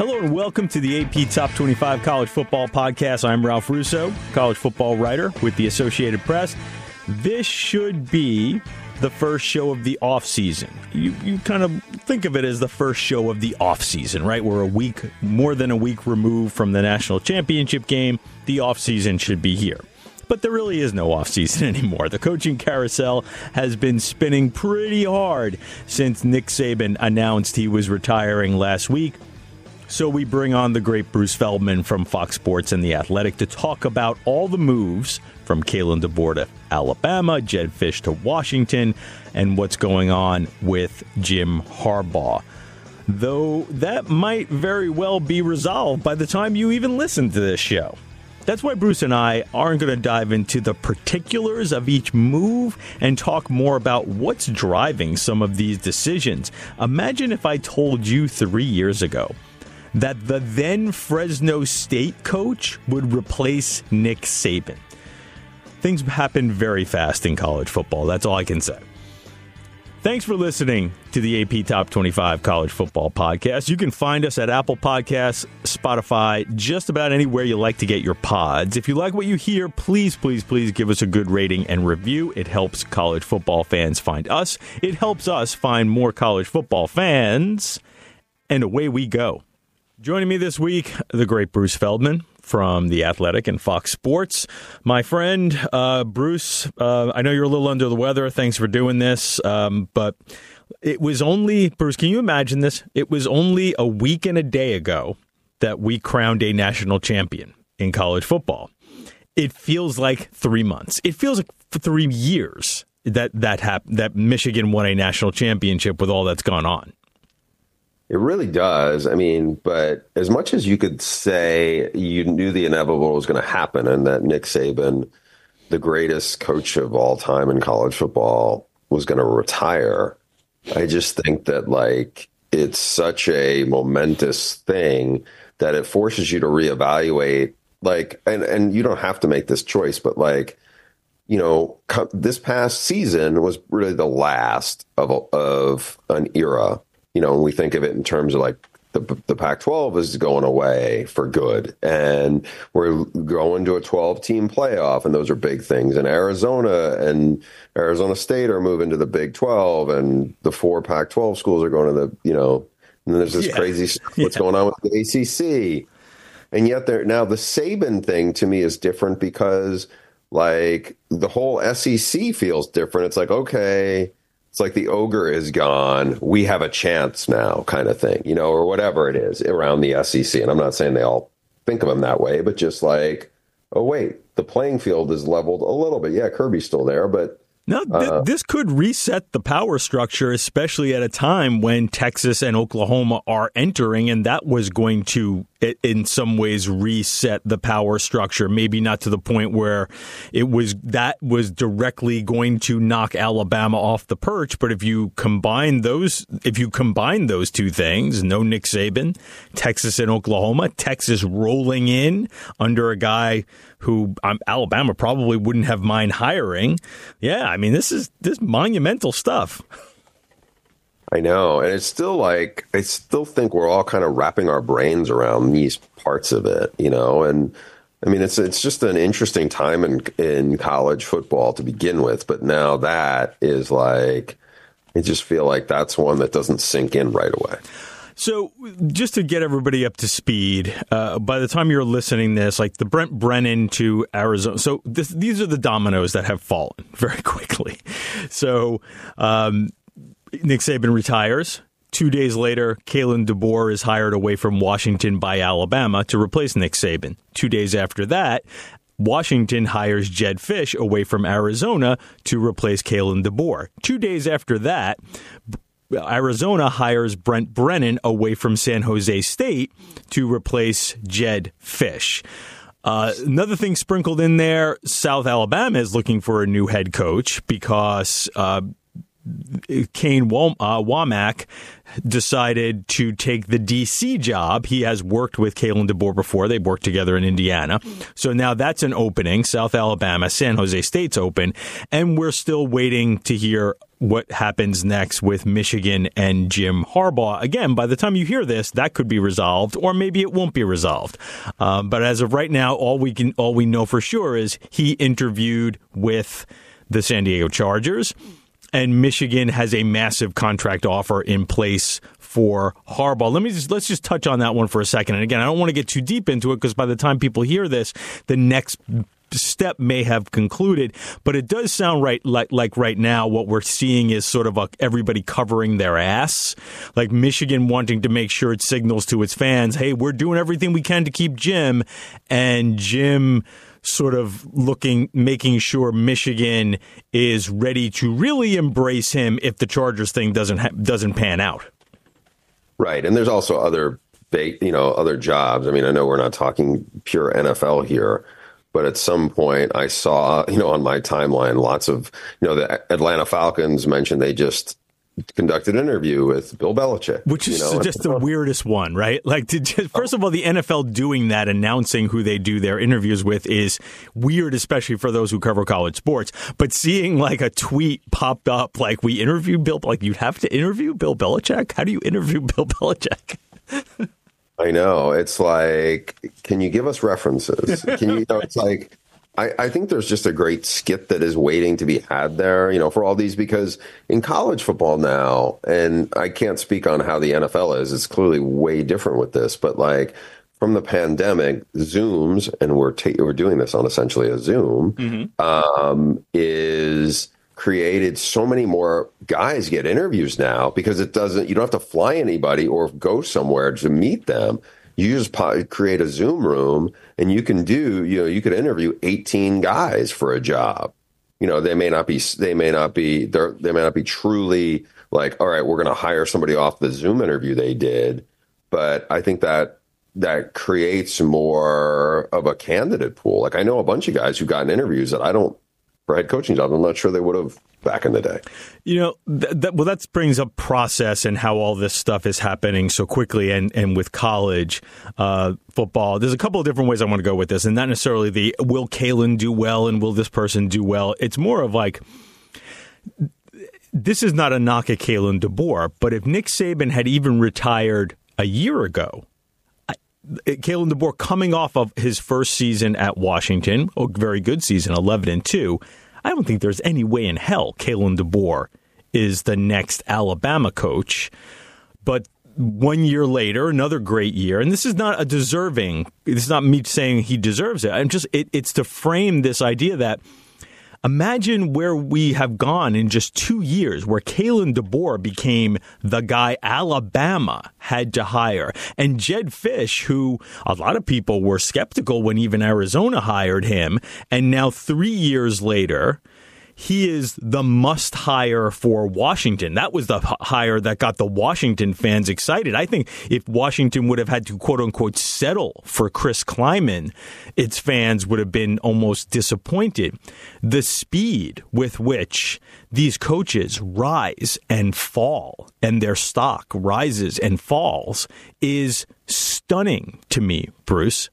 Hello and welcome to the AP Top 25 College Football Podcast. I'm Ralph Russo, college football writer with the Associated Press. This should be the first show of the off season. You you kind of think of it as the first show of the off season, right? We're a week more than a week removed from the national championship game. The off season should be here. But there really is no off season anymore. The coaching carousel has been spinning pretty hard since Nick Saban announced he was retiring last week. So we bring on the great Bruce Feldman from Fox Sports and The Athletic to talk about all the moves from Kalen DeBoer to Alabama, Jedd Fisch to Washington, and what's going on with Jim Harbaugh. Though that might very well be resolved by the time you even listen to this show. That's why Bruce and I aren't going to dive into the particulars of each move and talk more about what's driving some of these decisions. Imagine if I told you three years ago that the then Fresno State coach would replace Nick Saban. Things happen very fast in college football. That's all I can say. Thanks for listening to the AP Top 25 College Football Podcast. You can find us at Apple Podcasts, Spotify, just about anywhere you like to get your pods. If you like what you hear, please, please, please give us a good rating and review. It helps college football fans find us, it helps us find more college football fans, and away we go. Joining me this week, the great Bruce Feldman from The Athletic and Fox Sports. My friend, uh, Bruce, uh, I know you're a little under the weather. Thanks for doing this. Um, but it was only, Bruce, can you imagine this? It was only a week and a day ago that we crowned a national champion in college football. It feels like three months. It feels like three years that that hap- that Michigan won a national championship with all that's gone on. It really does. I mean, but as much as you could say you knew the inevitable was going to happen and that Nick Saban, the greatest coach of all time in college football, was going to retire, I just think that like it's such a momentous thing that it forces you to reevaluate like and and you don't have to make this choice, but like you know, this past season was really the last of of an era you know, when we think of it in terms of like the, the Pac 12 is going away for good. And we're going to a 12 team playoff, and those are big things. And Arizona and Arizona State are moving to the Big 12, and the four Pac 12 schools are going to the, you know, and there's this yeah. crazy stuff, what's yeah. going on with the ACC. And yet, there now the Saban thing to me is different because, like, the whole SEC feels different. It's like, okay, it's like the ogre is gone. We have a chance now, kind of thing, you know, or whatever it is around the SEC. And I'm not saying they all think of them that way, but just like, oh, wait, the playing field is leveled a little bit. Yeah, Kirby's still there, but no, th- uh, this could reset the power structure, especially at a time when Texas and Oklahoma are entering, and that was going to, in some ways, reset the power structure. Maybe not to the point where it was that was directly going to knock Alabama off the perch, but if you combine those, if you combine those two things, no Nick Saban, Texas and Oklahoma, Texas rolling in under a guy who um, Alabama probably wouldn't have mind hiring. Yeah, I mean this is this monumental stuff. I know, and it's still like I still think we're all kind of wrapping our brains around these parts of it, you know, and I mean it's it's just an interesting time in in college football to begin with, but now that is like I just feel like that's one that doesn't sink in right away. So, just to get everybody up to speed, uh, by the time you're listening this, like the Brent Brennan to Arizona, so this, these are the dominoes that have fallen very quickly. So, um, Nick Saban retires. Two days later, Kalen DeBoer is hired away from Washington by Alabama to replace Nick Saban. Two days after that, Washington hires Jedd Fisch away from Arizona to replace Kalen DeBoer. Two days after that, Arizona hires Brent Brennan away from San Jose State to replace Jedd Fisch. Uh, another thing sprinkled in there South Alabama is looking for a new head coach because uh, Kane Wom- uh, Wommack decided to take the DC job. He has worked with Kalen DeBoer before. They've worked together in Indiana. So now that's an opening. South Alabama, San Jose State's open. And we're still waiting to hear what happens next with Michigan and Jim Harbaugh. Again, by the time you hear this, that could be resolved, or maybe it won't be resolved. Uh, but as of right now, all we can all we know for sure is he interviewed with the San Diego Chargers, and Michigan has a massive contract offer in place for Harbaugh. Let me just let's just touch on that one for a second. And again, I don't want to get too deep into it because by the time people hear this, the next step may have concluded, but it does sound right like like right now what we're seeing is sort of a, everybody covering their ass, like Michigan wanting to make sure it signals to its fans, "Hey, we're doing everything we can to keep Jim," and Jim sort of looking making sure Michigan is ready to really embrace him if the Chargers thing doesn't ha- doesn't pan out. Right, and there's also other you know other jobs. I mean, I know we're not talking pure NFL here but at some point, I saw, you know, on my timeline, lots of, you know, the Atlanta Falcons mentioned they just conducted an interview with Bill Belichick, which is you know? just the weirdest one, right? Like, just, first of all, the NFL doing that, announcing who they do their interviews with, is weird, especially for those who cover college sports. But seeing like a tweet popped up, like we interviewed Bill, like you'd have to interview Bill Belichick. How do you interview Bill Belichick? I know. It's like, can you give us references? Can you, you know, it's like, I, I, think there's just a great skit that is waiting to be had there, you know, for all these because in college football now, and I can't speak on how the NFL is, it's clearly way different with this, but like from the pandemic, Zooms, and we're ta- we're doing this on essentially a Zoom, mm-hmm. um, is created so many more guys get interviews now because it doesn't you don't have to fly anybody or go somewhere to meet them you just create a zoom room and you can do you know you could interview 18 guys for a job. You know they may not be they may not be they they may not be truly like all right we're going to hire somebody off the zoom interview they did. But i think that that creates more of a candidate pool. Like i know a bunch of guys who've gotten interviews that i don't for head coaching jobs. I'm not sure they would have back in the day. You know, th- well, that brings up process and how all this stuff is happening so quickly, and and with college uh, football, there's a couple of different ways I want to go with this, and not necessarily the will Kalen do well and will this person do well. It's more of like. This is not a knock at Kalen DeBoer, but if Nick Saban had even retired a year ago, Kalen DeBoer coming off of his first season at Washington, a very good season, 11 and 2. I don't think there's any way in hell Kalen DeBoer is the next Alabama coach. But one year later, another great year, and this is not a deserving. This is not me saying he deserves it. I'm just it, it's to frame this idea that Imagine where we have gone in just two years, where Kalen DeBoer became the guy Alabama had to hire. And Jedd Fisch, who a lot of people were skeptical when even Arizona hired him. And now, three years later, he is the must hire for Washington. That was the hire that got the Washington fans excited. I think if Washington would have had to quote unquote settle for Chris Klieman, its fans would have been almost disappointed. The speed with which these coaches rise and fall and their stock rises and falls is stunning to me, Bruce.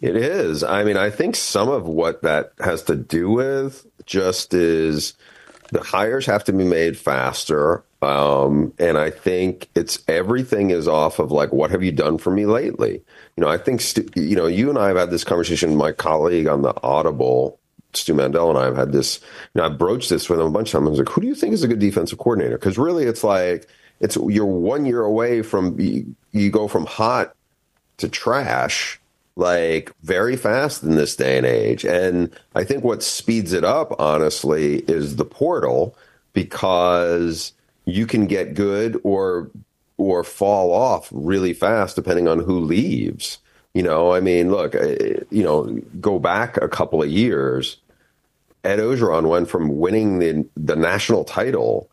It is. I mean, I think some of what that has to do with just is the hires have to be made faster. Um, and I think it's everything is off of like, what have you done for me lately? You know, I think, you know, you and I have had this conversation. My colleague on the Audible, Stu Mandel, and I have had this, you know, I broached this with him a bunch of times. I was like, who do you think is a good defensive coordinator? Because really, it's like, it's you're one year away from, you, you go from hot to trash like very fast in this day and age. And I think what speeds it up, honestly, is the portal because you can get good or or fall off really fast depending on who leaves. You know, I mean, look, eh, you know, go back a couple of years. Ed Orgeron went from winning the the national title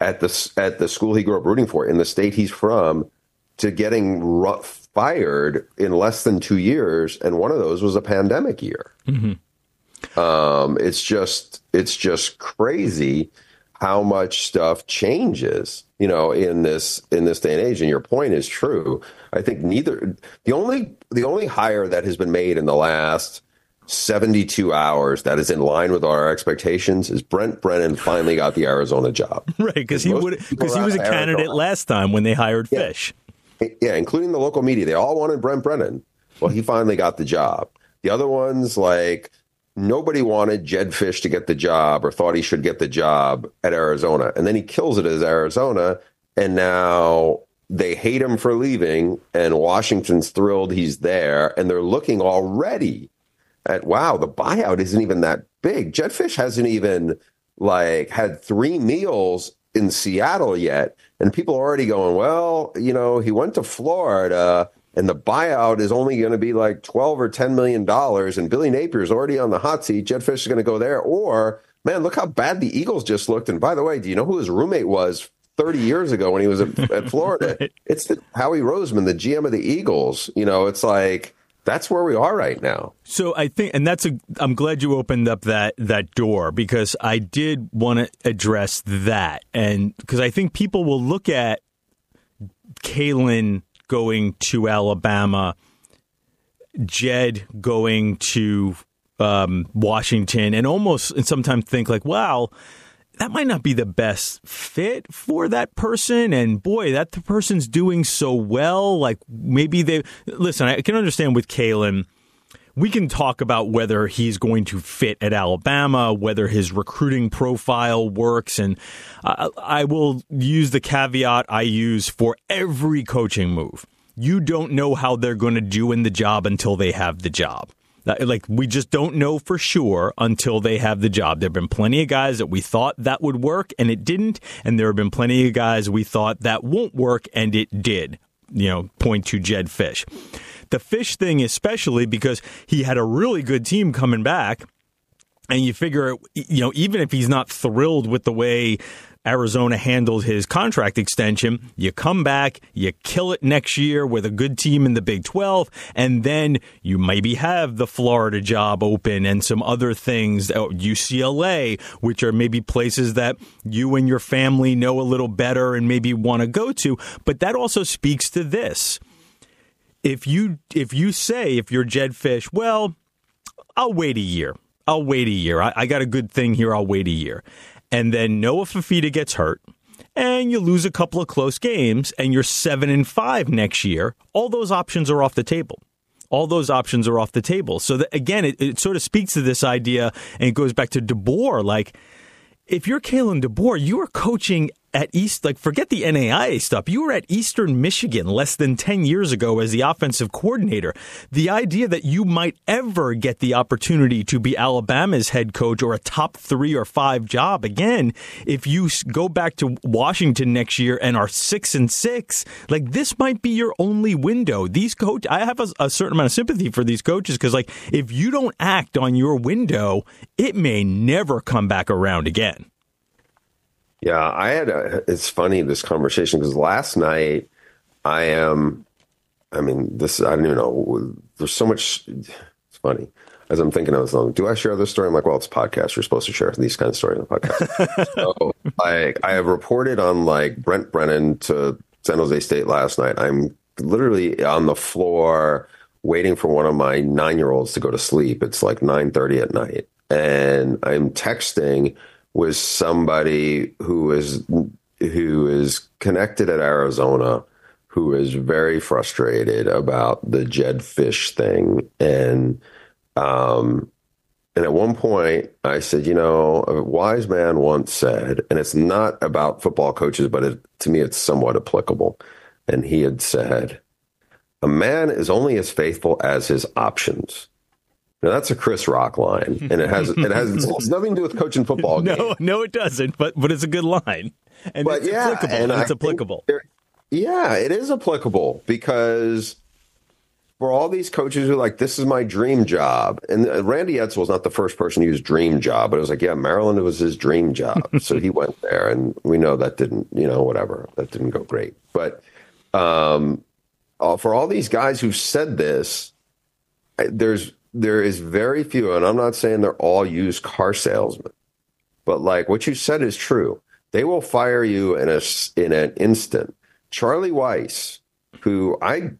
at the at the school he grew up rooting for in the state he's from to getting rough fired in less than two years, and one of those was a pandemic year. Mm-hmm. Um, it's just it's just crazy how much stuff changes, you know, in this in this day and age. And your point is true. I think neither the only the only hire that has been made in the last 72 hours that is in line with our expectations is Brent Brennan finally got the Arizona job. Right, because he would because he was a candidate Arizona. last time when they hired yeah. Fisch. Yeah, including the local media. They all wanted Brent Brennan. Well, he finally got the job. The other ones, like nobody wanted Jedd Fisch to get the job or thought he should get the job at Arizona. And then he kills it as Arizona. And now they hate him for leaving, and Washington's thrilled he's there. And they're looking already at wow, the buyout isn't even that big. Jedd Fisch hasn't even like had three meals in Seattle yet. And people are already going, well, you know, he went to Florida and the buyout is only going to be like 12 or 10 million dollars and Billy Napier is already on the hot seat. Jedd Fisch is going to go there or man, look how bad the Eagles just looked. And by the way, do you know who his roommate was 30 years ago when he was at, at Florida? right. It's the, Howie Roseman, the GM of the Eagles. You know, it's like that's where we are right now. So I think, and that's a. I'm glad you opened up that that door because I did want to address that, and because I think people will look at Kalen going to Alabama, Jedd going to um, Washington, and almost and sometimes think like, wow that might not be the best fit for that person. And boy, that person's doing so well. Like maybe they listen. I can understand with Kalen. We can talk about whether he's going to fit at Alabama, whether his recruiting profile works, and I, I will use the caveat I use for every coaching move. You don't know how they're going to do in the job until they have the job. Like we just don't know for sure until they have the job. There have been plenty of guys that we thought that would work and it didn't, and there have been plenty of guys we thought that won't work and it did. You know, point to Jedd Fisch. The Fisch thing, especially because he had a really good team coming back. And you figure, you know, even if he's not thrilled with the way Arizona handled his contract extension. You come back, you kill it next year with a good team in the Big 12, and then you maybe have the Florida job open and some other things, UCLA, uh, which are maybe places that you and your family know a little better and maybe want to go to. But that also speaks to this. If you if you say if you're Jedd Fisch, well, I'll wait a year. I'll wait a year. I, I got a good thing here. I'll wait a year and then Noah Fifita gets hurt, and you lose a couple of close games, and you're seven and five next year, all those options are off the table. All those options are off the table. So that, again, it, it sort of speaks to this idea, and it goes back to DeBoer. Like, if you're Kalen DeBoer, you are coaching at East, like forget the NAIA stuff. You were at Eastern Michigan less than 10 years ago as the offensive coordinator. The idea that you might ever get the opportunity to be Alabama's head coach or a top three or five job again, if you go back to Washington next year and are six and six, like this might be your only window. These coach, I have a, a certain amount of sympathy for these coaches because like if you don't act on your window, it may never come back around again. Yeah, I had a, it's funny this conversation because last night I am, I mean, this, I don't even know, there's so much, it's funny. As I'm thinking of this, long, do I share this story? I'm like, well, it's a podcast. You're supposed to share these kind of stories on the podcast. so I, I have reported on like Brent Brennan to San Jose State last night. I'm literally on the floor waiting for one of my nine year olds to go to sleep. It's like 9:30 at night, and I'm texting was somebody who is who is connected at Arizona, who is very frustrated about the Jedd Fisch thing, and um, and at one point I said, you know, a wise man once said, and it's not about football coaches, but it, to me it's somewhat applicable, and he had said, a man is only as faithful as his options. Now that's a Chris Rock line, and it has it has it's nothing to do with coaching football. no, game. no, it doesn't. But but it's a good line, and but it's yeah, applicable. And it's applicable. Yeah, it is applicable because for all these coaches who are like, this is my dream job. And Randy Edsall was not the first person to use dream job, but it was like, yeah, Maryland was his dream job. so he went there. And we know that didn't, you know, whatever, that didn't go great. But um, uh, for all these guys who've said this, there's there is very few, and I'm not saying they're all used car salesmen, but like what you said is true. They will fire you in a in an instant. Charlie Weis, who I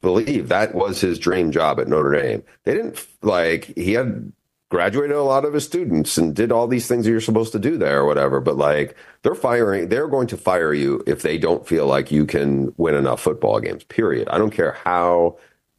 believe that was his dream job at Notre Dame. They didn't like he had graduated a lot of his students and did all these things that you're supposed to do there or whatever. But like they're firing, they're going to fire you if they don't feel like you can win enough football games. Period. I don't care how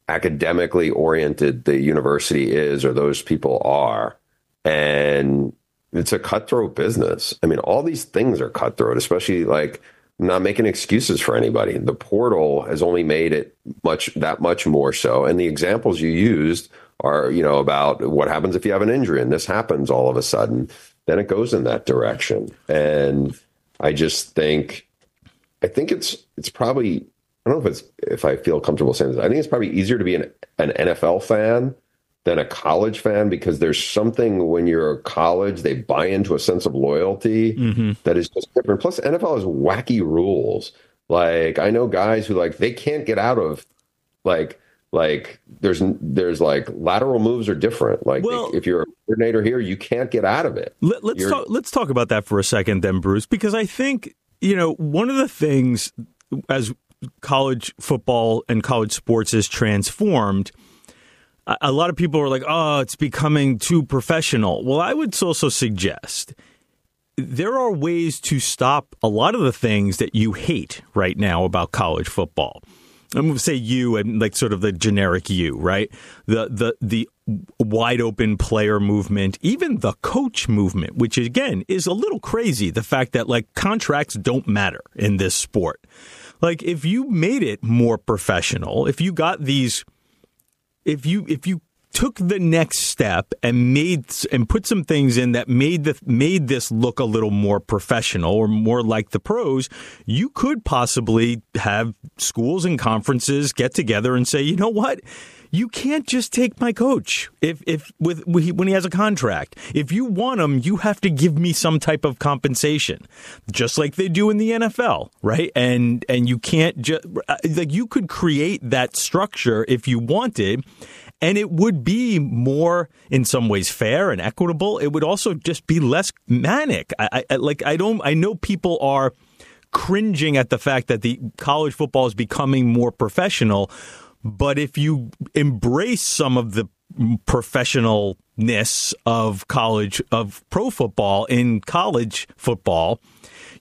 academically oriented the university is or those people are. And it's a cutthroat business. I mean, all these things are cutthroat, especially like I'm not making excuses for anybody. The portal has only made it much that much more so. And the examples you used are, you know, about what happens if you have an injury and this happens all of a sudden, then it goes in that direction. And I just think I think it's it's probably I don't know if it's if I feel comfortable saying this. I think it's probably easier to be an, an NFL fan than a college fan because there's something when you're a college they buy into a sense of loyalty mm-hmm. that is just different. Plus, NFL has wacky rules. Like I know guys who like they can't get out of like like there's there's like lateral moves are different. Like well, if you're a coordinator here, you can't get out of it. Let, us talk. Let's talk about that for a second, then, Bruce, because I think you know one of the things as college football and college sports is transformed. A lot of people are like, "Oh, it's becoming too professional." Well, I would also suggest there are ways to stop a lot of the things that you hate right now about college football. I'm going to say you and like sort of the generic you, right? The the the wide open player movement, even the coach movement, which again is a little crazy. The fact that like contracts don't matter in this sport. Like if you made it more professional, if you got these if you if you took the next step and made and put some things in that made the made this look a little more professional or more like the pros, you could possibly have schools and conferences get together and say, you know what? You can't just take my coach if if with when he has a contract. If you want him, you have to give me some type of compensation, just like they do in the NFL, right? And and you can't just uh, like you could create that structure if you wanted and it would be more in some ways fair and equitable. It would also just be less manic. I, I like I don't I know people are cringing at the fact that the college football is becoming more professional, but if you embrace some of the professionalness of college of pro football in college football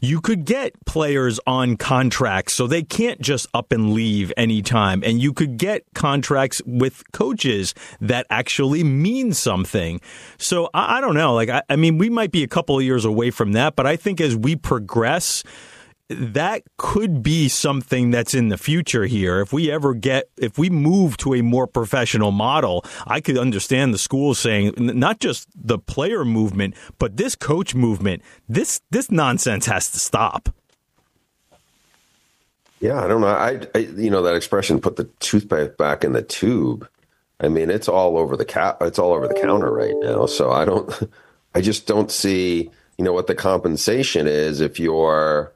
you could get players on contracts so they can't just up and leave anytime. And you could get contracts with coaches that actually mean something. So I, I don't know. Like, I, I mean, we might be a couple of years away from that, but I think as we progress, that could be something that's in the future here. If we ever get, if we move to a more professional model, I could understand the schools saying not just the player movement, but this coach movement. This this nonsense has to stop. Yeah, I don't know. I, I you know that expression, put the toothpaste back in the tube. I mean, it's all over the cap. It's all over the counter right now. So I don't. I just don't see. You know what the compensation is if you're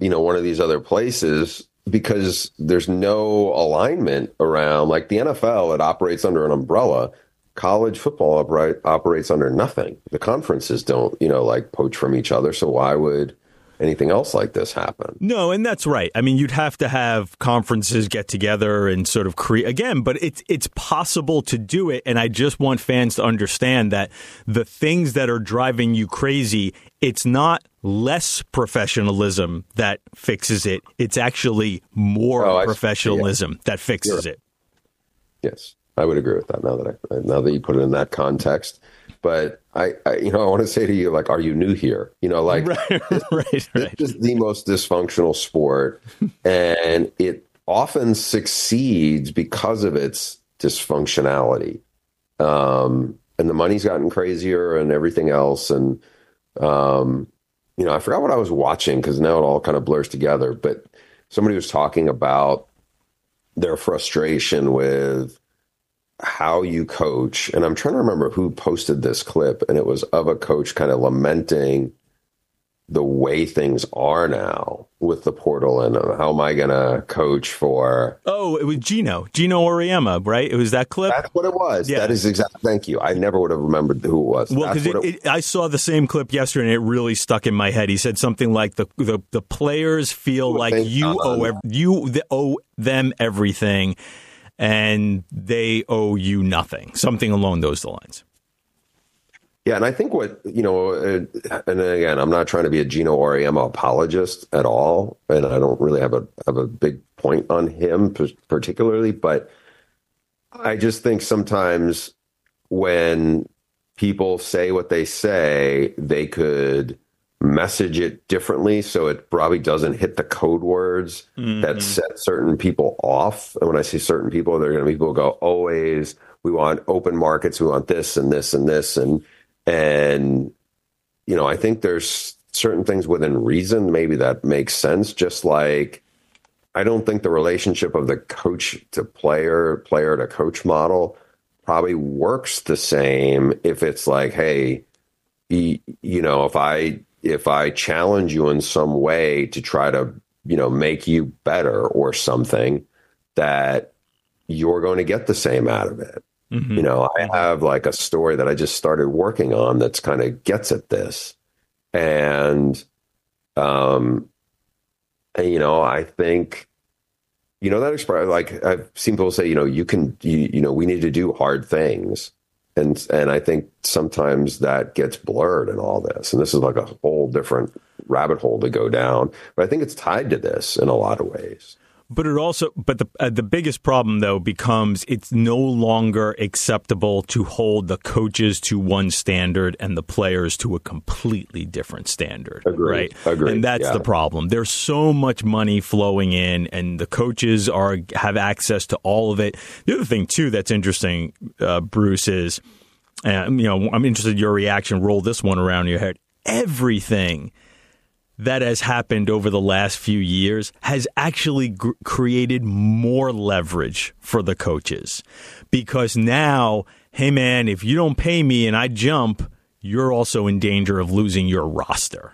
you know, one of these other places because there's no alignment around like the NFL, it operates under an umbrella. College football operate, operates under nothing. The conferences don't, you know, like poach from each other. So why would anything else like this happen. No, and that's right. I mean, you'd have to have conferences get together and sort of create again, but it's it's possible to do it. And I just want fans to understand that the things that are driving you crazy, it's not less professionalism that fixes it. It's actually more oh, professionalism yeah. that fixes it. Yes, I would agree with that. Now that I now that you put it in that context. But I, I, you know, I want to say to you, like, are you new here? You know, like, right, this, right, right. this is the most dysfunctional sport, and it often succeeds because of its dysfunctionality. Um, and the money's gotten crazier and everything else. And, um, you know, I forgot what I was watching because now it all kind of blurs together. But somebody was talking about their frustration with how you coach. And I'm trying to remember who posted this clip, and it was of a coach kind of lamenting the way things are now with the portal and uh, how am I going to coach for? Oh, it was Geno, Geno Auriemma, right? It was that clip. That's what it was. Yeah. That is exactly. Thank you. I never would have remembered who it was. Well, because I saw the same clip yesterday, and it really stuck in my head. He said something like the the, the players feel like you owe you owe them everything, and they owe you nothing. Something along those lines. Yeah, and I think what you know, uh, and again, I'm not trying to be a Geno Auriemma apologist at all, and I don't really have a have a big point on him particularly, but I just think sometimes when people say what they say, they could message it differently so it probably doesn't hit the code words mm-hmm. that set certain people off. And when I say certain people, they're going to be people go, always, we want open markets, we want this and this and this. And and, you know, I think there's certain things within reason, maybe that makes sense. Just like I don't think the relationship of the coach to player, player to coach model probably works the same if it's like, hey, you know, if I if I challenge you in some way to try to, you know, make you better or something, that you're going to get the same out of it. Mm-hmm. You know, I have like a story that I just started working on that's kind of gets at this. And, um, and, you know, I think, you know, that expression, like I've seen people say, you know, you can, you, you know, we need to do hard things. And, and I think sometimes that gets blurred in all this. And this is like a whole different rabbit hole to go down. But I think it's tied to this in a lot of ways. But it also, but the uh, the biggest problem though becomes it's no longer acceptable to hold the coaches to one standard and the players to a completely different standard. Agreed. Right. Agreed. And that's yeah. the problem. There's so much money flowing in, and the coaches are have access to all of it. The other thing too that's interesting, uh, Bruce, is, uh, you know, I'm interested in your reaction. Roll this one around your head. Everything that has happened over the last few years has actually g- created more leverage for the coaches because now, hey man, if you don't pay me and I jump, you're also in danger of losing your roster,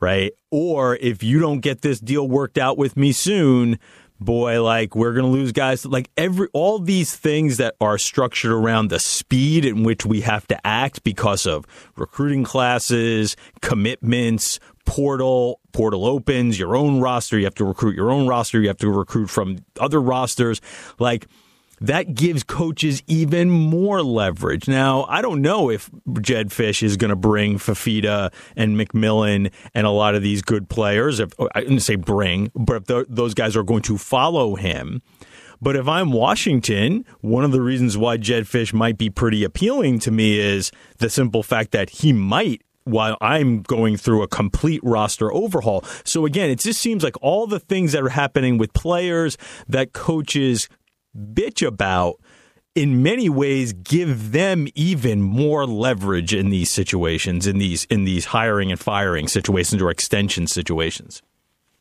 right? Or if you don't get this deal worked out with me soon, boy, like we're going to lose guys. Like every, all these things that are structured around the speed in which we have to act because of recruiting classes, commitments, portal, portal opens, your own roster, you have to recruit your own roster, you have to recruit from other rosters. Like, that gives coaches even more leverage. Now, I don't know if Jedd Fisch is going to bring Fifita and McMillan and a lot of these good players. If oh, I didn't say bring, but if those guys are going to follow him. But if I'm Washington, one of the reasons why Jedd Fisch might be pretty appealing to me is the simple fact that he might while I'm going through a complete roster overhaul. So again, it just seems like all the things that are happening with players that coaches bitch about in many ways give them even more leverage in these situations in these in these hiring and firing situations or extension situations.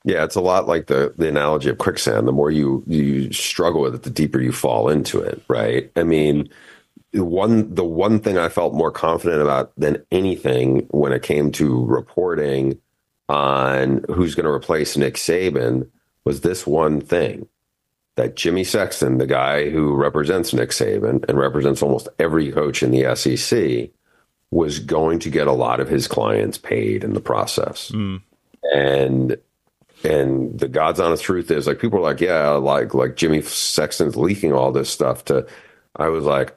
Yeah, it's a lot like the the analogy of quicksand. The more you you struggle with it, the deeper you fall into it, right? I mean, one the one thing I felt more confident about than anything when it came to reporting on who's going to replace Nick Saban was this one thing that Jimmy Sexton, the guy who represents Nick Saban and represents almost every coach in the SEC, was going to get a lot of his clients paid in the process. Mm. And and the God's honest truth is like people are like, yeah, like like Jimmy Sexton's leaking all this stuff to I was like,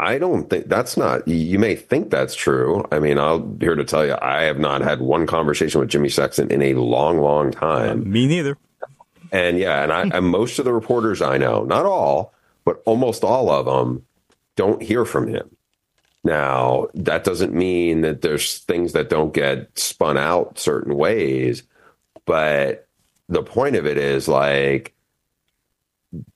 I don't think that's not, you may think that's true. I mean, I'll here to tell you, I have not had one conversation with Jimmy Sexton in a long, long time. Uh, me neither. And yeah, and I, and most of the reporters I know, not all, but almost all of them don't hear from him. Now, that doesn't mean that there's things that don't get spun out certain ways, but the point of it is like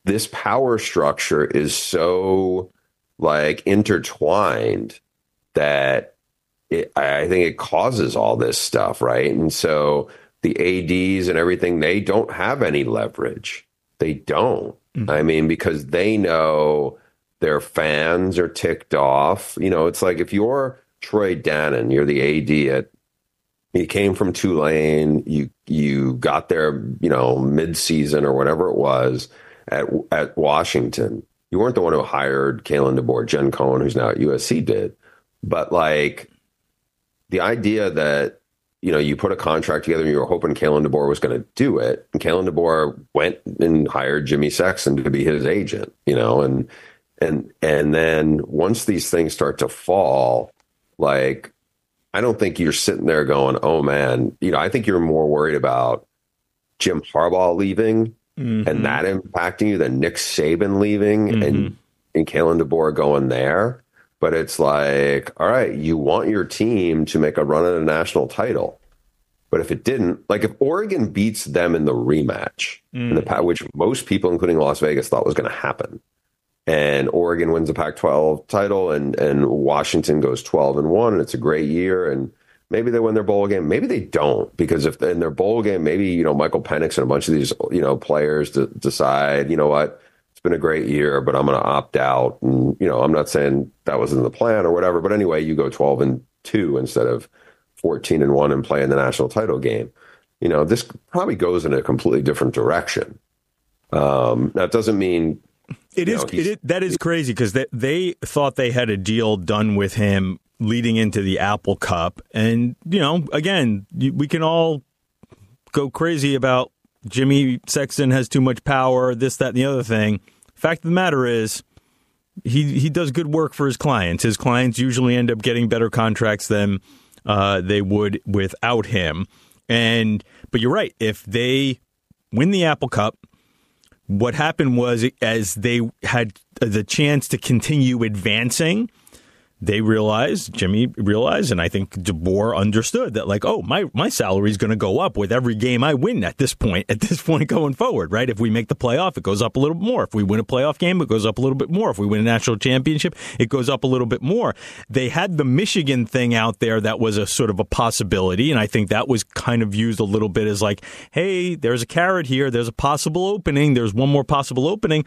this power structure is so like intertwined that it, I think it causes all this stuff, right? And so the ADs and everything, they don't have any leverage. They don't. Mm-hmm. I mean, because they know their fans are ticked off. You know, it's like if you're Troy Dannen, you're the AD at You came from Tulane. You you got there, you know, mid season or whatever it was at at Washington. You weren't the one who hired Kalen DeBoer. Jen Cohen, who's now at USC, did. But like the idea that you know, you put a contract together and you were hoping Kalen DeBoer was going to do it. And Kalen DeBoer went and hired Jimmy Sexton to be his agent, you know, and, and, and then once these things start to fall, like, I don't think you're sitting there going, oh man, you know, I think you're more worried about Jim Harbaugh leaving mm-hmm. and that impacting you than Nick Saban leaving mm-hmm. and, and Kalen DeBoer going there but it's like, all right, you want your team to make a run at a national title. But if it didn't, like if Oregon beats them in the rematch, mm. in the, mm. which most people, including Las Vegas, thought was going to happen, and Oregon wins the Pac-12 title, and and Washington goes 12 and one, and it's a great year, and maybe they win their bowl game, maybe they don't, because if in their bowl game, maybe you know Michael Penix and a bunch of these you know players decide, you know what, been a great year, but I'm going to opt out. And, you know, I'm not saying that was in the plan or whatever, but anyway, you go 12 and 2 instead of 14 and 1 and play in the national title game. You know, this probably goes in a completely different direction. Um, now, it doesn't mean. It is, know, it is, that is crazy because they, they thought they had a deal done with him leading into the Apple Cup. And, you know, again, we can all go crazy about Jimmy Sexton has too much power, this, that, and the other thing. Fact of the matter is, he he does good work for his clients. His clients usually end up getting better contracts than uh, they would without him. And but you're right. If they win the Apple Cup, what happened was as they had the chance to continue advancing they realized, Jimmy realized, and I think DeBoer understood that, like, oh, my my salary is going to go up with every game I win at this point. At this point going forward, right? If we make the playoff, it goes up a little more. If we win a playoff game, it goes up a little bit more. If we win a national championship, it goes up a little bit more. They had the Michigan thing out there that was a sort of a possibility, and I think that was kind of used a little bit as like, hey, there's a carrot here. There's a possible opening. There's one more possible opening.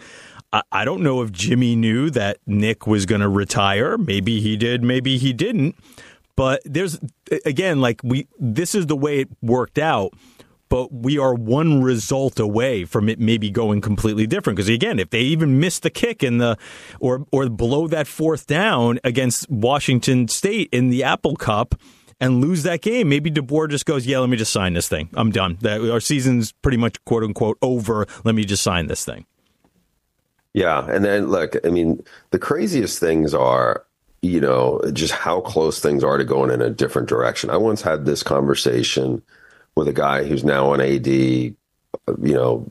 I don't know if Jimmy knew that Nick was going to retire. Maybe he did, maybe he didn't. But there's again, like we, this is the way it worked out. But we are one result away from it maybe going completely different. Because again, if they even miss the kick in the or or blow that fourth down against Washington State in the Apple Cup, and lose that game, maybe DeBoer just goes, "Yeah, let me just sign this thing. I'm done. That, our season's pretty much quote unquote over. Let me just sign this thing." Yeah, and then look, I mean, the craziest things are, you know, just how close things are to going in a different direction. I once had this conversation with a guy who's now an AD, you know,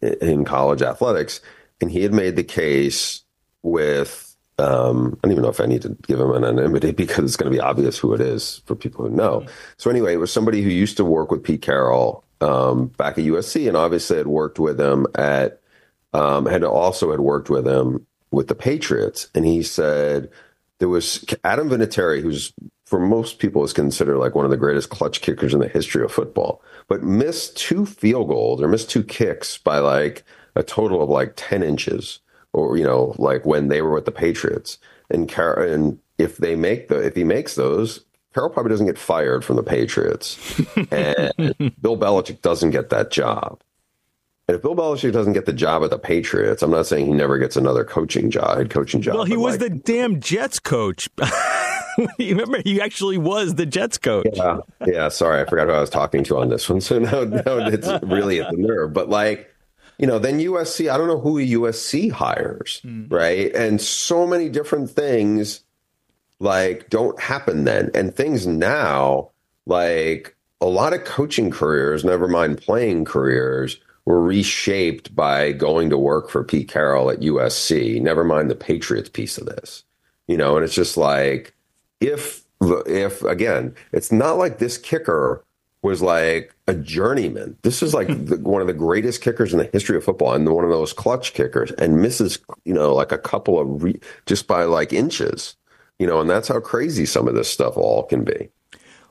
in college athletics, and he had made the case with um, I don't even know if I need to give him an anonymity because it's going to be obvious who it is for people who know. So anyway, it was somebody who used to work with Pete Carroll um, back at USC, and obviously had worked with him at um, had also had worked with him with the Patriots, and he said there was Adam Vinatieri, who's for most people is considered like one of the greatest clutch kickers in the history of football, but missed two field goals or missed two kicks by like a total of like ten inches, or you know, like when they were with the Patriots. And Car- and if they make the if he makes those, Carroll probably doesn't get fired from the Patriots, and Bill Belichick doesn't get that job. And if Bill Belichick doesn't get the job at the Patriots, I'm not saying he never gets another coaching job, head coaching job. Well, he was like, the damn Jets coach. you remember he actually was the Jets coach. Yeah, yeah. Sorry, I forgot who I was talking to on this one. So now, now it's really at the nerve. But like, you know, then USC. I don't know who USC hires, mm. right? And so many different things like don't happen then, and things now like a lot of coaching careers, never mind playing careers were reshaped by going to work for Pete Carroll at USC. Never mind the Patriots piece of this, you know. And it's just like if if again, it's not like this kicker was like a journeyman. This is like hmm. the, one of the greatest kickers in the history of football, and one of those clutch kickers, and misses you know like a couple of re- just by like inches, you know. And that's how crazy some of this stuff all can be.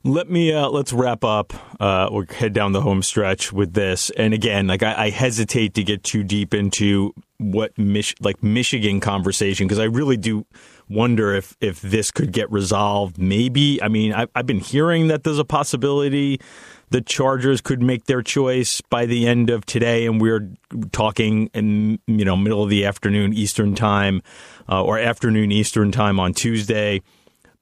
Let me uh, let's wrap up uh, or head down the home stretch with this. And again, like I, I hesitate to get too deep into what Mich- like Michigan conversation because I really do wonder if if this could get resolved. Maybe. I mean, I've, I've been hearing that there's a possibility the Chargers could make their choice by the end of today, and we're talking in you know middle of the afternoon Eastern time uh, or afternoon Eastern time on Tuesday.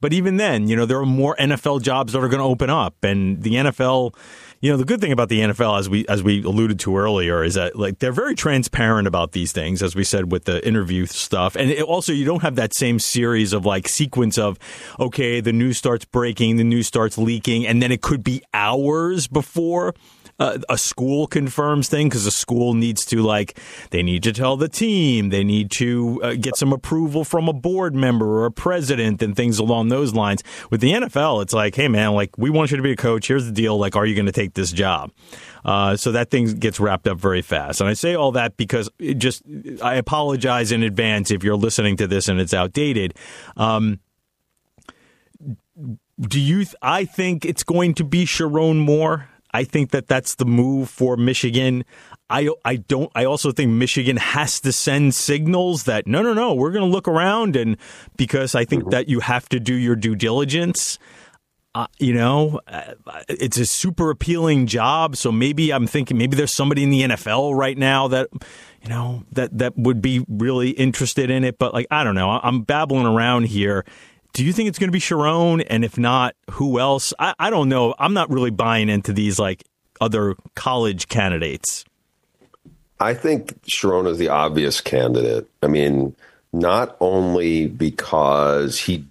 But even then, you know, there are more NFL jobs that are going to open up, and the NFL you know, the good thing about the NFL, as we as we alluded to earlier, is that like they're very transparent about these things, as we said with the interview stuff, and it, also you don't have that same series of like sequence of okay, the news starts breaking, the news starts leaking, and then it could be hours before uh, a school confirms thing because a school needs to like they need to tell the team they need to uh, get some approval from a board member or a president and things along those lines. With the nfl it's like hey man like we want you to be a coach. Here's the deal. Like are you going to take this job? Uh, so that thing gets wrapped up very fast. And i say all that because it just i apologize in advance if you're listening to this and it's outdated. Um, do you? Th- I think it's going to be Sherrone Moore. I think that that's the move for Michigan. I I don't. I also think Michigan has to send signals that no, no, no, we're going to look around and because I think mm-hmm. that you have to do your due diligence. Uh, you know, uh, it's a super appealing job. So maybe I'm thinking maybe there's somebody in the NFL right now that you know that that would be really interested in it. But like I don't know, I'm babbling around here do you think it's going to be Sherrone? And if not, who else? I, I don't know. I'm not really buying into these like other college candidates. I think Sherrone is the obvious candidate. I mean, not only because he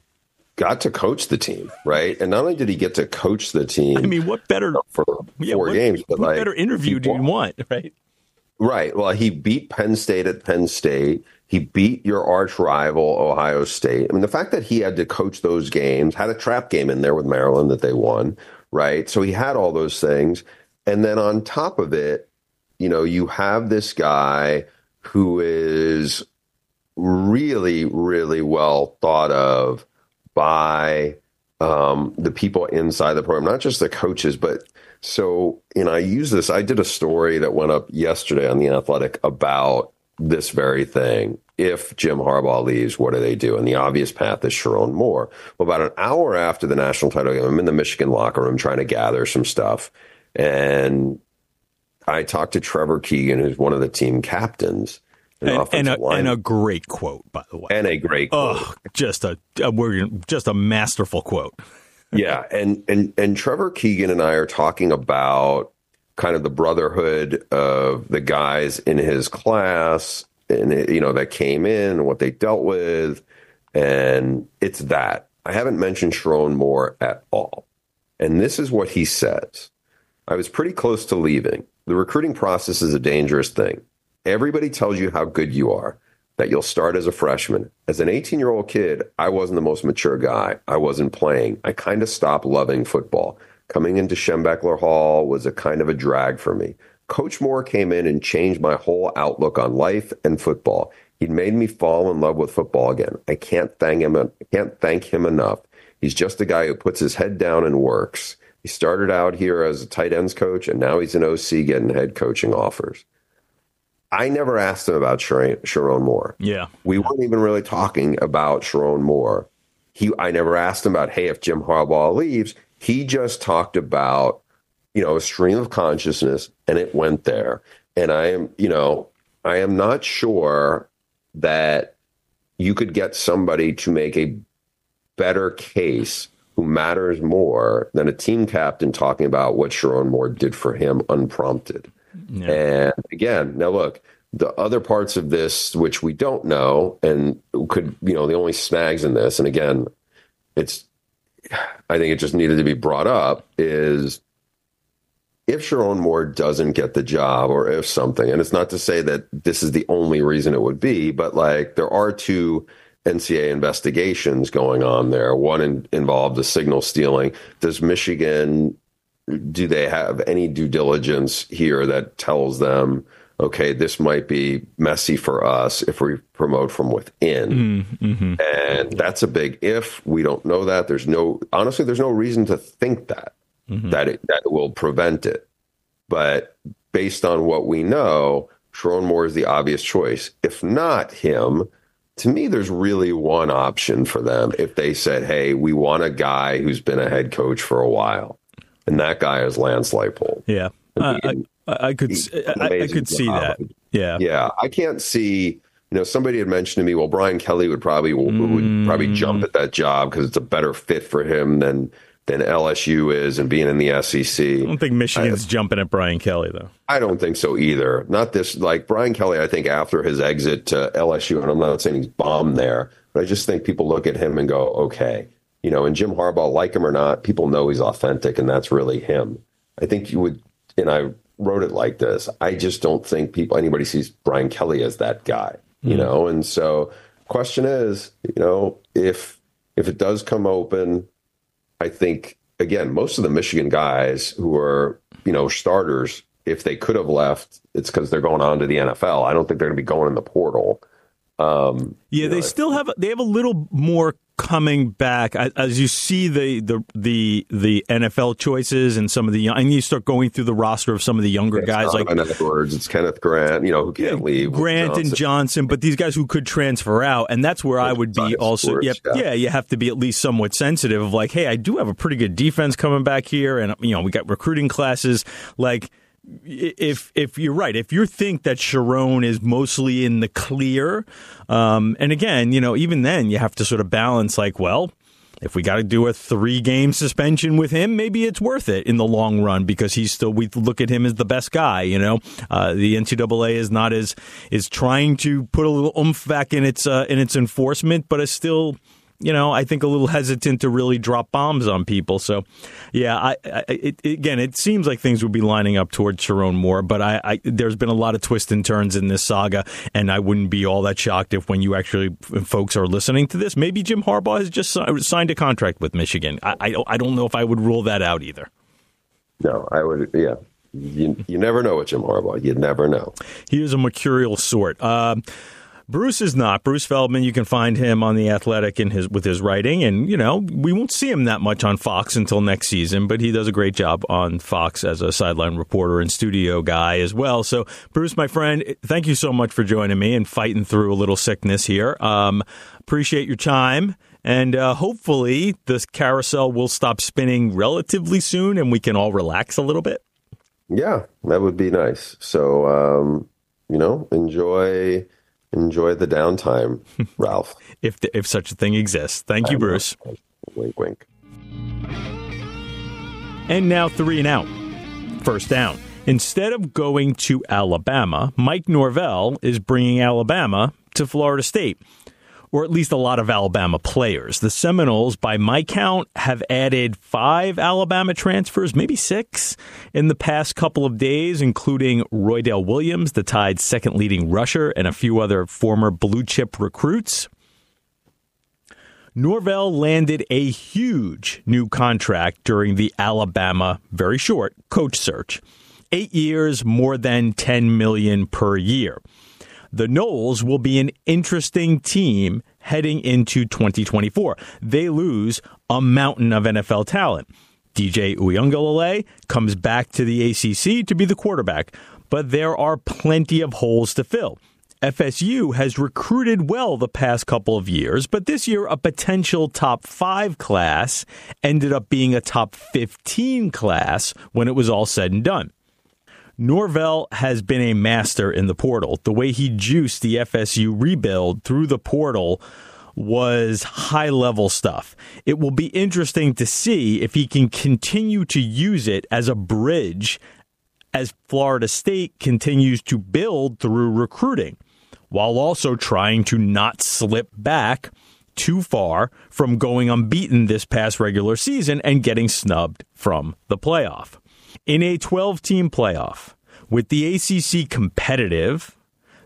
got to coach the team, right? And not only did he get to coach the team. I mean, what better for yeah, four what, games? But what like, better interview do you want, right? Right. Well, he beat Penn State at Penn State. He beat your arch rival, Ohio State. I mean, the fact that he had to coach those games, had a trap game in there with Maryland that they won, right? So he had all those things. And then on top of it, you know, you have this guy who is really, really well thought of by um, the people inside the program, not just the coaches, but so, you know, I use this. I did a story that went up yesterday on The Athletic about this very thing. If Jim Harbaugh leaves, what do they do? And the obvious path is Sherrone Moore. Well, about an hour after the national title game, I'm in the Michigan locker room trying to gather some stuff. And I talked to Trevor Keegan, who's one of the team captains. And, and, a, and, a, great quote, by the way. And a great quote. Oh, just a, a just a masterful quote. yeah, and and and Trevor Keegan and I are talking about kind of the brotherhood of the guys in his class and you know that came in what they dealt with. And it's that. I haven't mentioned Sherrone Moore at all. And this is what he says. I was pretty close to leaving. The recruiting process is a dangerous thing. Everybody tells you how good you are that you'll start as a freshman. As an 18 year old kid i wasn't the most mature guy. I wasn't playing. I kind of stopped loving football Coming into Schembechler Hall was a kind of a drag for me. Coach Moore came in and changed my whole outlook on life and football. He'd made me fall in love with football again. I can't thank him. I can't thank him enough. He's just a guy who puts his head down and works. He started out here as a tight ends coach, and now he's an OC getting head coaching offers. I never asked him about Sherrone Moore. Yeah, we weren't even really talking about Sherrone Moore. He, I never asked him about, hey, if Jim Harbaugh leaves, he just talked about, you know, a stream of consciousness and it went there. And I am, you know, I am not sure that you could get somebody to make a better case who matters more than a team captain talking about what Sherrone Moore did for him unprompted. Yeah. And again, now look, the other parts of this which we don't know and could, you know, the only snags in this, and again, it's I think it just needed to be brought up is if Sherrone Moore doesn't get the job or if something, and it's not to say that this is the only reason it would be, but like there are two NCAA investigations going on there. One in, involved the signal stealing. Does Michigan, do they have any due diligence here that tells them okay, this might be messy for us if we promote from within. Mm, mm-hmm. And that's a big if. We don't know that. There's no, honestly, there's no reason to think that, mm-hmm. that it, that it will prevent it. But based on what we know, Sherrone Moore is the obvious choice. If not him, to me, there's really one option for them if they said, "Hey, we want a guy who's been a head coach for a while," and that guy is Lance Leipold. Yeah, mean, I, I, could I, I, could see job. that. Yeah, yeah, I can't see. You know, somebody had mentioned to me, well, Brian Kelly would probably mm. would probably jump at that job because it's a better fit for him than than LSU is and being in the SEC. I don't think Michigan's I, jumping at Brian Kelly though. I don't think so either. Not this like Brian Kelly. I think after his exit to LSU, and I'm not saying he's bombed there, but I just think people look at him and go, okay, you know. And Jim Harbaugh, like him or not, people know he's authentic, and that's really him. I think you would, and I wrote it like this. I just don't think people anybody sees Brian Kelly as that guy, you mm know. And so, question is, you know, if if it does come open I think again, most of the Michigan guys who are, you know, starters, if they could have left, it's because they're going on to the NFL. I don't think they're going to be going in the portal. Um, yeah, they know, still have they have a little more coming back as you see the the the, the NFL choices and some of the young, and you start going through the roster of some of the younger yeah, guys like words, it's Kenneth Grant, you know, who can't leave. Grant Johnson. and Johnson, but these guys who could transfer out, and that's where I would be also. yeah, yeah, you have to be at least somewhat sensitive of like, hey, I do have a pretty good defense coming back here, and you know, we got recruiting classes like if if you're right, if you think that Sherrone is mostly in the clear, um, and again, you know, even then you have to sort of balance like, well, if we got to do a three game suspension with him, maybe it's worth it in the long run because he's still we look at him as the best guy. You know, uh, the NCAA is not as is trying to put a little oomph back in its uh, in its enforcement, but is still you know, I think a little hesitant to really drop bombs on people. So, yeah, I, I it, again, it seems like things would be lining up towards Sherrone Moore, but I, I, there's been a lot of twists and turns in this saga, and I wouldn't be all that shocked if when you actually folks are listening to this, maybe Jim Harbaugh has just signed a contract with Michigan. I, I, I don't know if I would rule that out either. No, I would. Yeah, you, you never know with Jim Harbaugh. You never know. He is a mercurial sort. Uh, Bruce is not. Bruce Feldman, you can find him on the Athletic in his with his writing, and you know we won't see him that much on Fox until next season, but he does a great job on Fox as a sideline reporter and studio guy as well. So, Bruce, my friend, thank you so much for joining me and fighting through a little sickness here. Um, appreciate your time. And uh, hopefully, this carousel will stop spinning relatively soon and we can all relax a little bit. Yeah, that would be nice. So, um, you know, enjoy enjoy the downtime, Ralph. if the, if such a thing exists. Thank you, Bruce. Wink, wink. And now three and out. First down. Instead of going to Alabama, Mike Norvell is bringing Alabama to Florida State or at least a lot of Alabama players. The Seminoles, by my count, have added five Alabama transfers, maybe six, in the past couple of days, including Roydell Williams, the Tide's second leading rusher, and a few other former blue chip recruits. Norvell landed a huge new contract during the Alabama, very short, coach search. Eight years, more than 10 million per year the Noles will be an interesting team heading into 2024. They lose a mountain of NFL talent. DJ Uiagalelei comes back to the ACC to be the quarterback, but there are plenty of holes to fill. FSU has recruited well the past couple of years, but this year a potential top five class ended up being a top 15 class when it was all said and done. Norvell has been a master in the portal. The way he juiced the FSU rebuild through the portal was high level stuff. It will be interesting to see if he can continue to use it as a bridge as Florida State continues to build through recruiting while also trying to not slip back too far from going unbeaten this past regular season and getting snubbed from the playoff in a 12 team playoff with the ACC competitive,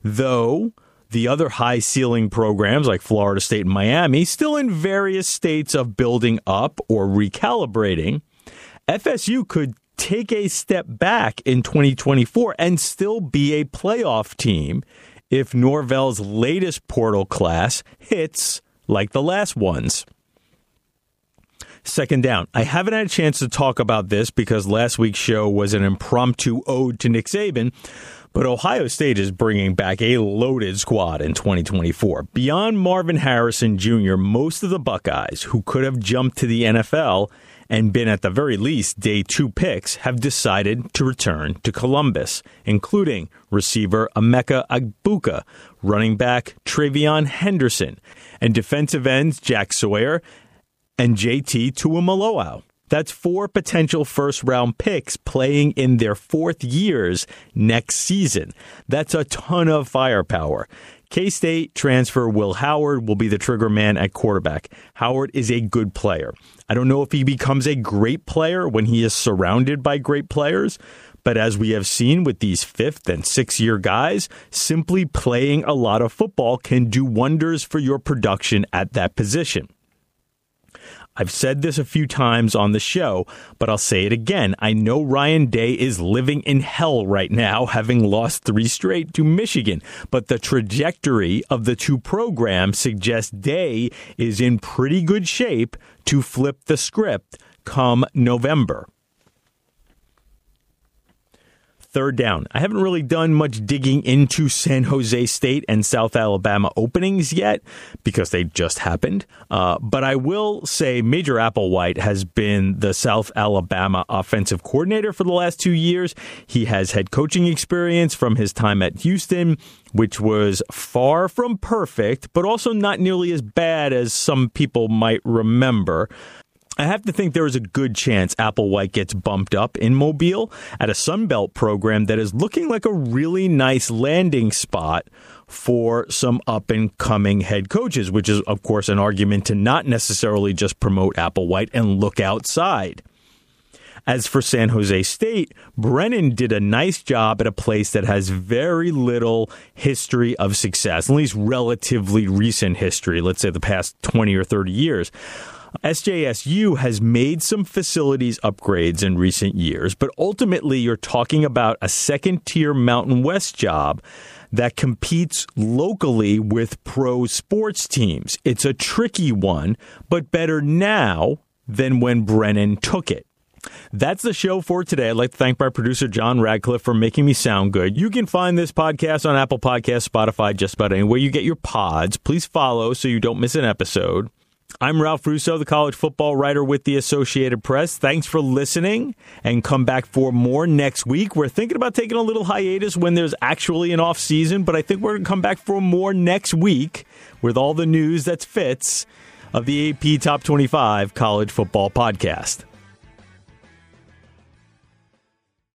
though the other high ceiling programs like Florida State and Miami still in various states of building up or recalibrating, FSU could take a step back in 2024 and still be a playoff team if Norvell's latest portal class hits like the last ones second down. I haven't had a chance to talk about this because last week's show was an impromptu ode to Nick Saban. But Ohio State is bringing back a loaded squad in 2024. Beyond Marvin Harrison Jr., most of the Buckeyes who could have jumped to the NFL and been at the very least day two picks have decided to return to Columbus, including receiver Emeka Egbuka, running back TreVeyon Henderson, and defensive ends Jack Sawyer and JT Tuimoloau. That's four potential first round picks playing in their fourth years next season. That's a ton of firepower. K State transfer Will Howard will be the trigger man at quarterback. Howard is a good player. I don't know if he becomes a great player when he is surrounded by great players, but as we have seen with these fifth and sixth year guys, simply playing a lot of football can do wonders for your production at that position. I've said this a few times on the show, but I'll say it again. I know Ryan Day is living in hell right now, having lost three straight to Michigan, but the trajectory of the two programs suggests Day is in pretty good shape to flip the script come November. Third down. I haven't really done much digging into San Jose State and South Alabama openings yet because they just happened. Uh, but I will say Major Applewhite has been the South Alabama offensive coordinator for the last two years. He has had coaching experience from his time at Houston, which was far from perfect, but also not nearly as bad as some people might remember. I have to think there is a good chance Applewhite gets bumped up in Mobile at a Sunbelt program that is looking like a really nice landing spot for some up and coming head coaches, which is, of course, an argument to not necessarily just promote Applewhite and look outside. As for San Jose State, Brennan did a nice job at a place that has very little history of success, at least relatively recent history, let's say the past 20 or 30 years. SJSU has made some facilities upgrades in recent years, but ultimately you're talking about a second tier Mountain West job that competes locally with pro sports teams. It's a tricky one, but better now than when Brennan took it. That's the show for today. I'd like to thank my producer, John Radcliffe, for making me sound good. You can find this podcast on Apple Podcasts, Spotify, just about anywhere you get your pods. Please follow so you don't miss an episode. I'm Ralph Russo, the college football writer with the Associated Press. Thanks for listening and come back for more next week. We're thinking about taking a little hiatus when there's actually an off season, but I think we're going to come back for more next week with all the news that fits of the AP Top 25 College Football Podcast.